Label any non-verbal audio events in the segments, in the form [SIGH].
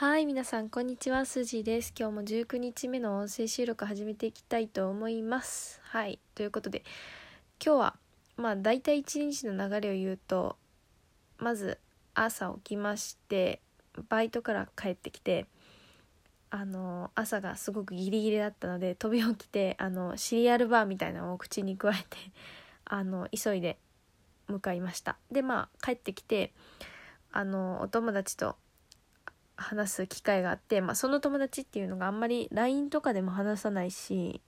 はい、皆さん、こんにちは。スジです。今日も19日目の音声収録始めていきたいと思います。はい、ということで、今日は、まあ、大体一日の流れを言うと、まず、朝起きまして、バイトから帰ってきて、あの、朝がすごくギリギリだったので、飛び起きて、あの、シリアルバーみたいなのを口に加えて、[LAUGHS] あの、急いで向かいました。で、まあ、帰ってきて、あの、お友達と、話す機会があって、まあ、その友達っていうのがあんまり LINE とかでも話さないし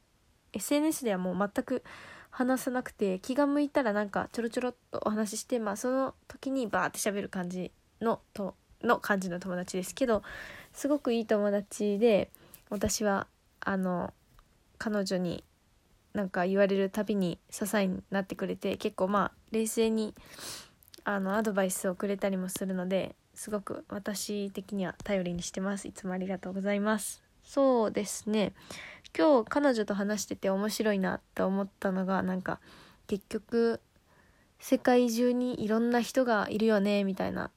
SNS ではもう全く話さなくて気が向いたらなんかちょろちょろっとお話しして、まあ、その時にバーって喋る感じのとの感じの友達ですけどすごくいい友達で私はあの彼女になんか言われるたびに支えになってくれて結構まあ冷静にあのアドバイスをくれたりもするのですごく私的には頼りにしてます。いつもありがとうございます。そうですね。今日彼女と話してて面白いなって思ったのがなんか結局世界中にいろんな人がいるよねみたいな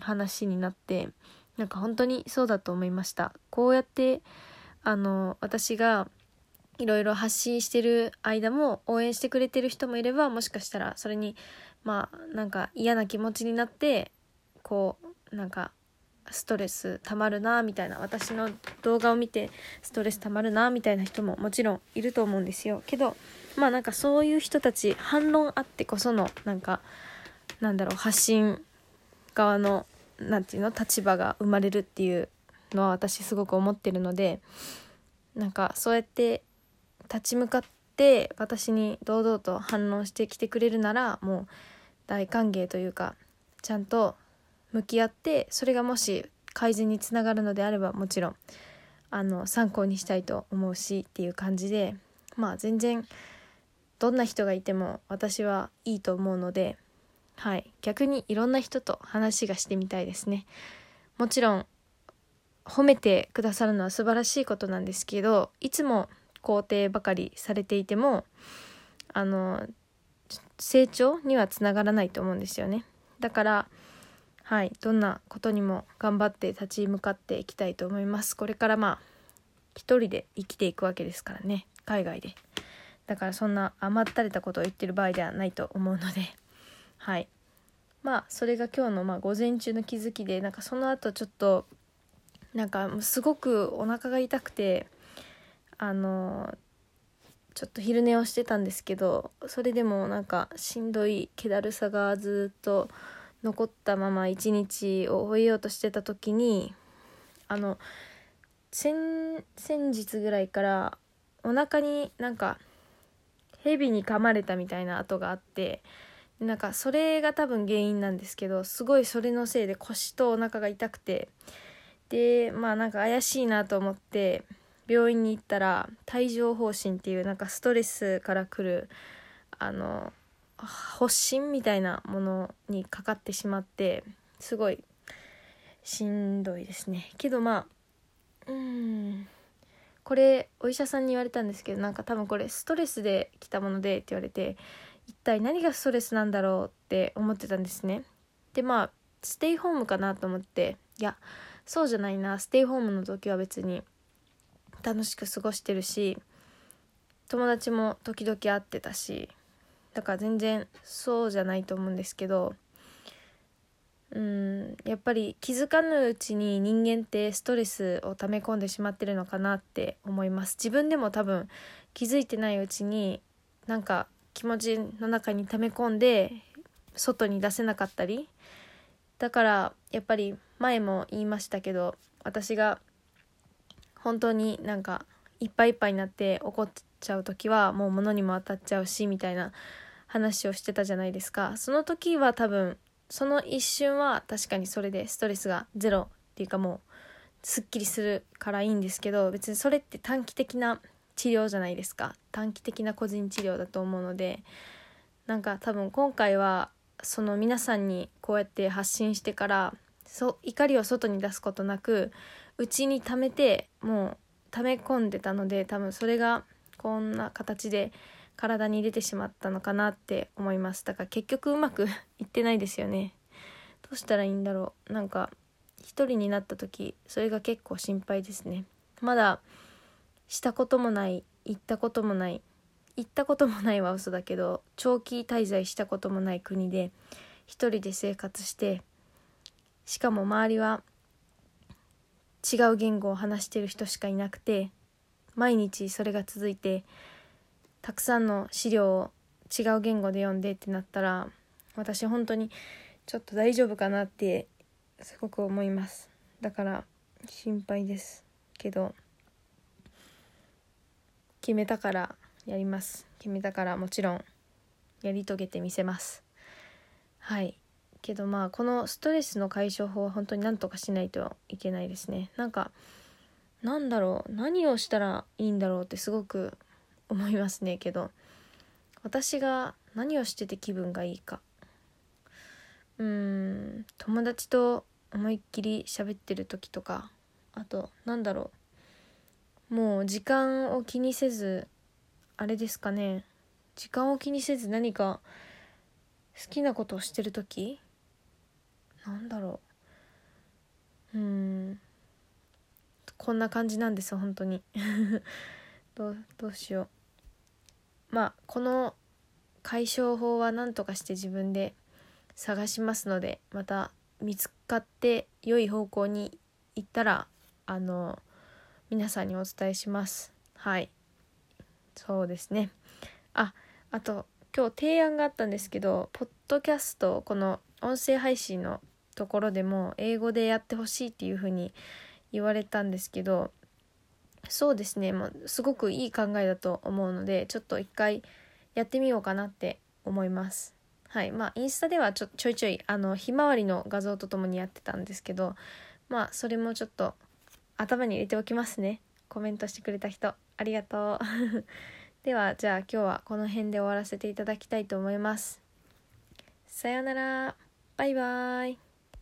話になってなんか本当にそうだと思いました。こうやってあの私がいろいろ発信してる間も応援してくれてる人もいればもしかしたらそれにまあなんか嫌な気持ちになってこうなんかストレスたまるなみたいな私の動画を見てストレスたまるなみたいな人ももちろんいると思うんですよ。けどまあなんかそういう人たち反論あってこそのなんかなんだろう発信側のなんていうの立場が生まれるっていうのは私すごく思ってるのでなんかそうやって立ち向かって私に堂々と反論してきてくれるならもう大歓迎というかちゃんと向き合ってそれがもし改善につながるのであればもちろんあの参考にしたいと思うしっていう感じでまあ全然どんな人がいても私はいいと思うのではい逆にいろんな人と話がしてみたいですね。もちろん褒めてくださるのは素晴らしいことなんですけどいつも肯定ばかりされていてもあの成長にはつながらないと思うんですよね。だからはいどんなことにも頑張って立ち向かっていきたいと思います。これからまあ一人で生きていくわけですからね海外で。だからそんな甘ったれたことを言ってる場合ではないと思うので。はい。まあそれが今日のまあ午前中の気づきでなんかその後ちょっとなんかすごくお腹が痛くてあのちょっと昼寝をしてたんですけどそれでもなんかしんどい気だるさがずっと残ったまま一日を終えようとしてた時にあの先先日ぐらいからお腹になんか蛇に噛まれたみたいな跡があってなんかそれが多分原因なんですけどすごいそれのせいで腰とお腹が痛くてでまあなんか怪しいなと思って病院に行ったら帯状疱疹っていうなんかストレスからくるあの発疹みたいなものにかかってしまってすごいしんどいですね。けどまあうんこれお医者さんに言われたんですけどなんか多分これストレスで来たものでって言われて一体何がストレスなんだろうって思ってたんですね。でまあステイホームかなと思っていやそうじゃないなステイホームの時は別に楽しく過ごしてるし友達も時々会ってたしだから全然そうじゃないと思うんですけどうんやっぱり気づかぬうちに人間ってストレスを溜め込んでしまってるのかなって思います。自分でも多分気づいてないうちになんか気持ちの中に溜め込んで外に出せなかったりだからやっぱり前も言いましたけど私が本当になんかいっぱいいっぱいになって怒っちゃう時はもう物にも当たっちゃうしみたいな話をしてたじゃないですか。その時は多分その一瞬は確かにそれでストレスがゼロっていうかもうすっきりするからいいんですけど別にそれって短期的な治療じゃないですか。短期的な個人治療だと思うのでなんか多分今回はその皆さんにこうやって発信してからそ怒りを外に出すことなく内に溜めてもう溜め込んでたので多分それがこんな形で体に出てしまったのかなって思いますだから結局うまく [LAUGHS] いってないですよね。どうしたらいいんだろう。なんか一人になった時それが結構心配ですね。まだしたこともない行ったこともない行ったこともないは嘘だけど長期滞在したこともない国で一人で生活してしかも周りは違う言語を話してる人しかいなくて毎日それが続いてたくさんの資料を違う言語で読んでってなったら私本当にちょっと大丈夫かなってすごく思います。だから心配ですけど決めたからやります。決めたからもちろんやり遂げてみせます。はい。けどまあこのストレスの解消法は本当に何とかしないといけないですね。なんかなんだろう何をしたらいいんだろうってすごく思いますねけど私が何をしてて気分がいいか。うーん友達と思いっきり喋ってる時とかあとなんだろう。もう時間を気にせずあれですかね。時間を気にせず何か好きなことをしてる時？なんだろう。うん。こんな感じなんです本当に。[LAUGHS] どうどうしよう。まあこの解消法は何とかして自分で探しますのでまた見つかって良い方向に行ったらあの皆さんにお伝えします。はい。そうですね。ああと今日提案があったんですけどポッドキャストこの音声配信のところでも英語でやってほしいっていう風に言われたんですけどそうですね。もうすごくいい考えだと思うのでちょっと一回やってみようかなって思います。はい。まあインスタではちょちょいちょいあのひまわりの画像とともにやってたんですけどまあそれもちょっと頭に入れておきますね。コメントしてくれた人。ありがとう。[LAUGHS] ではじゃあ今日はこの辺で終わらせていただきたいと思います。さようなら。バイバーイ。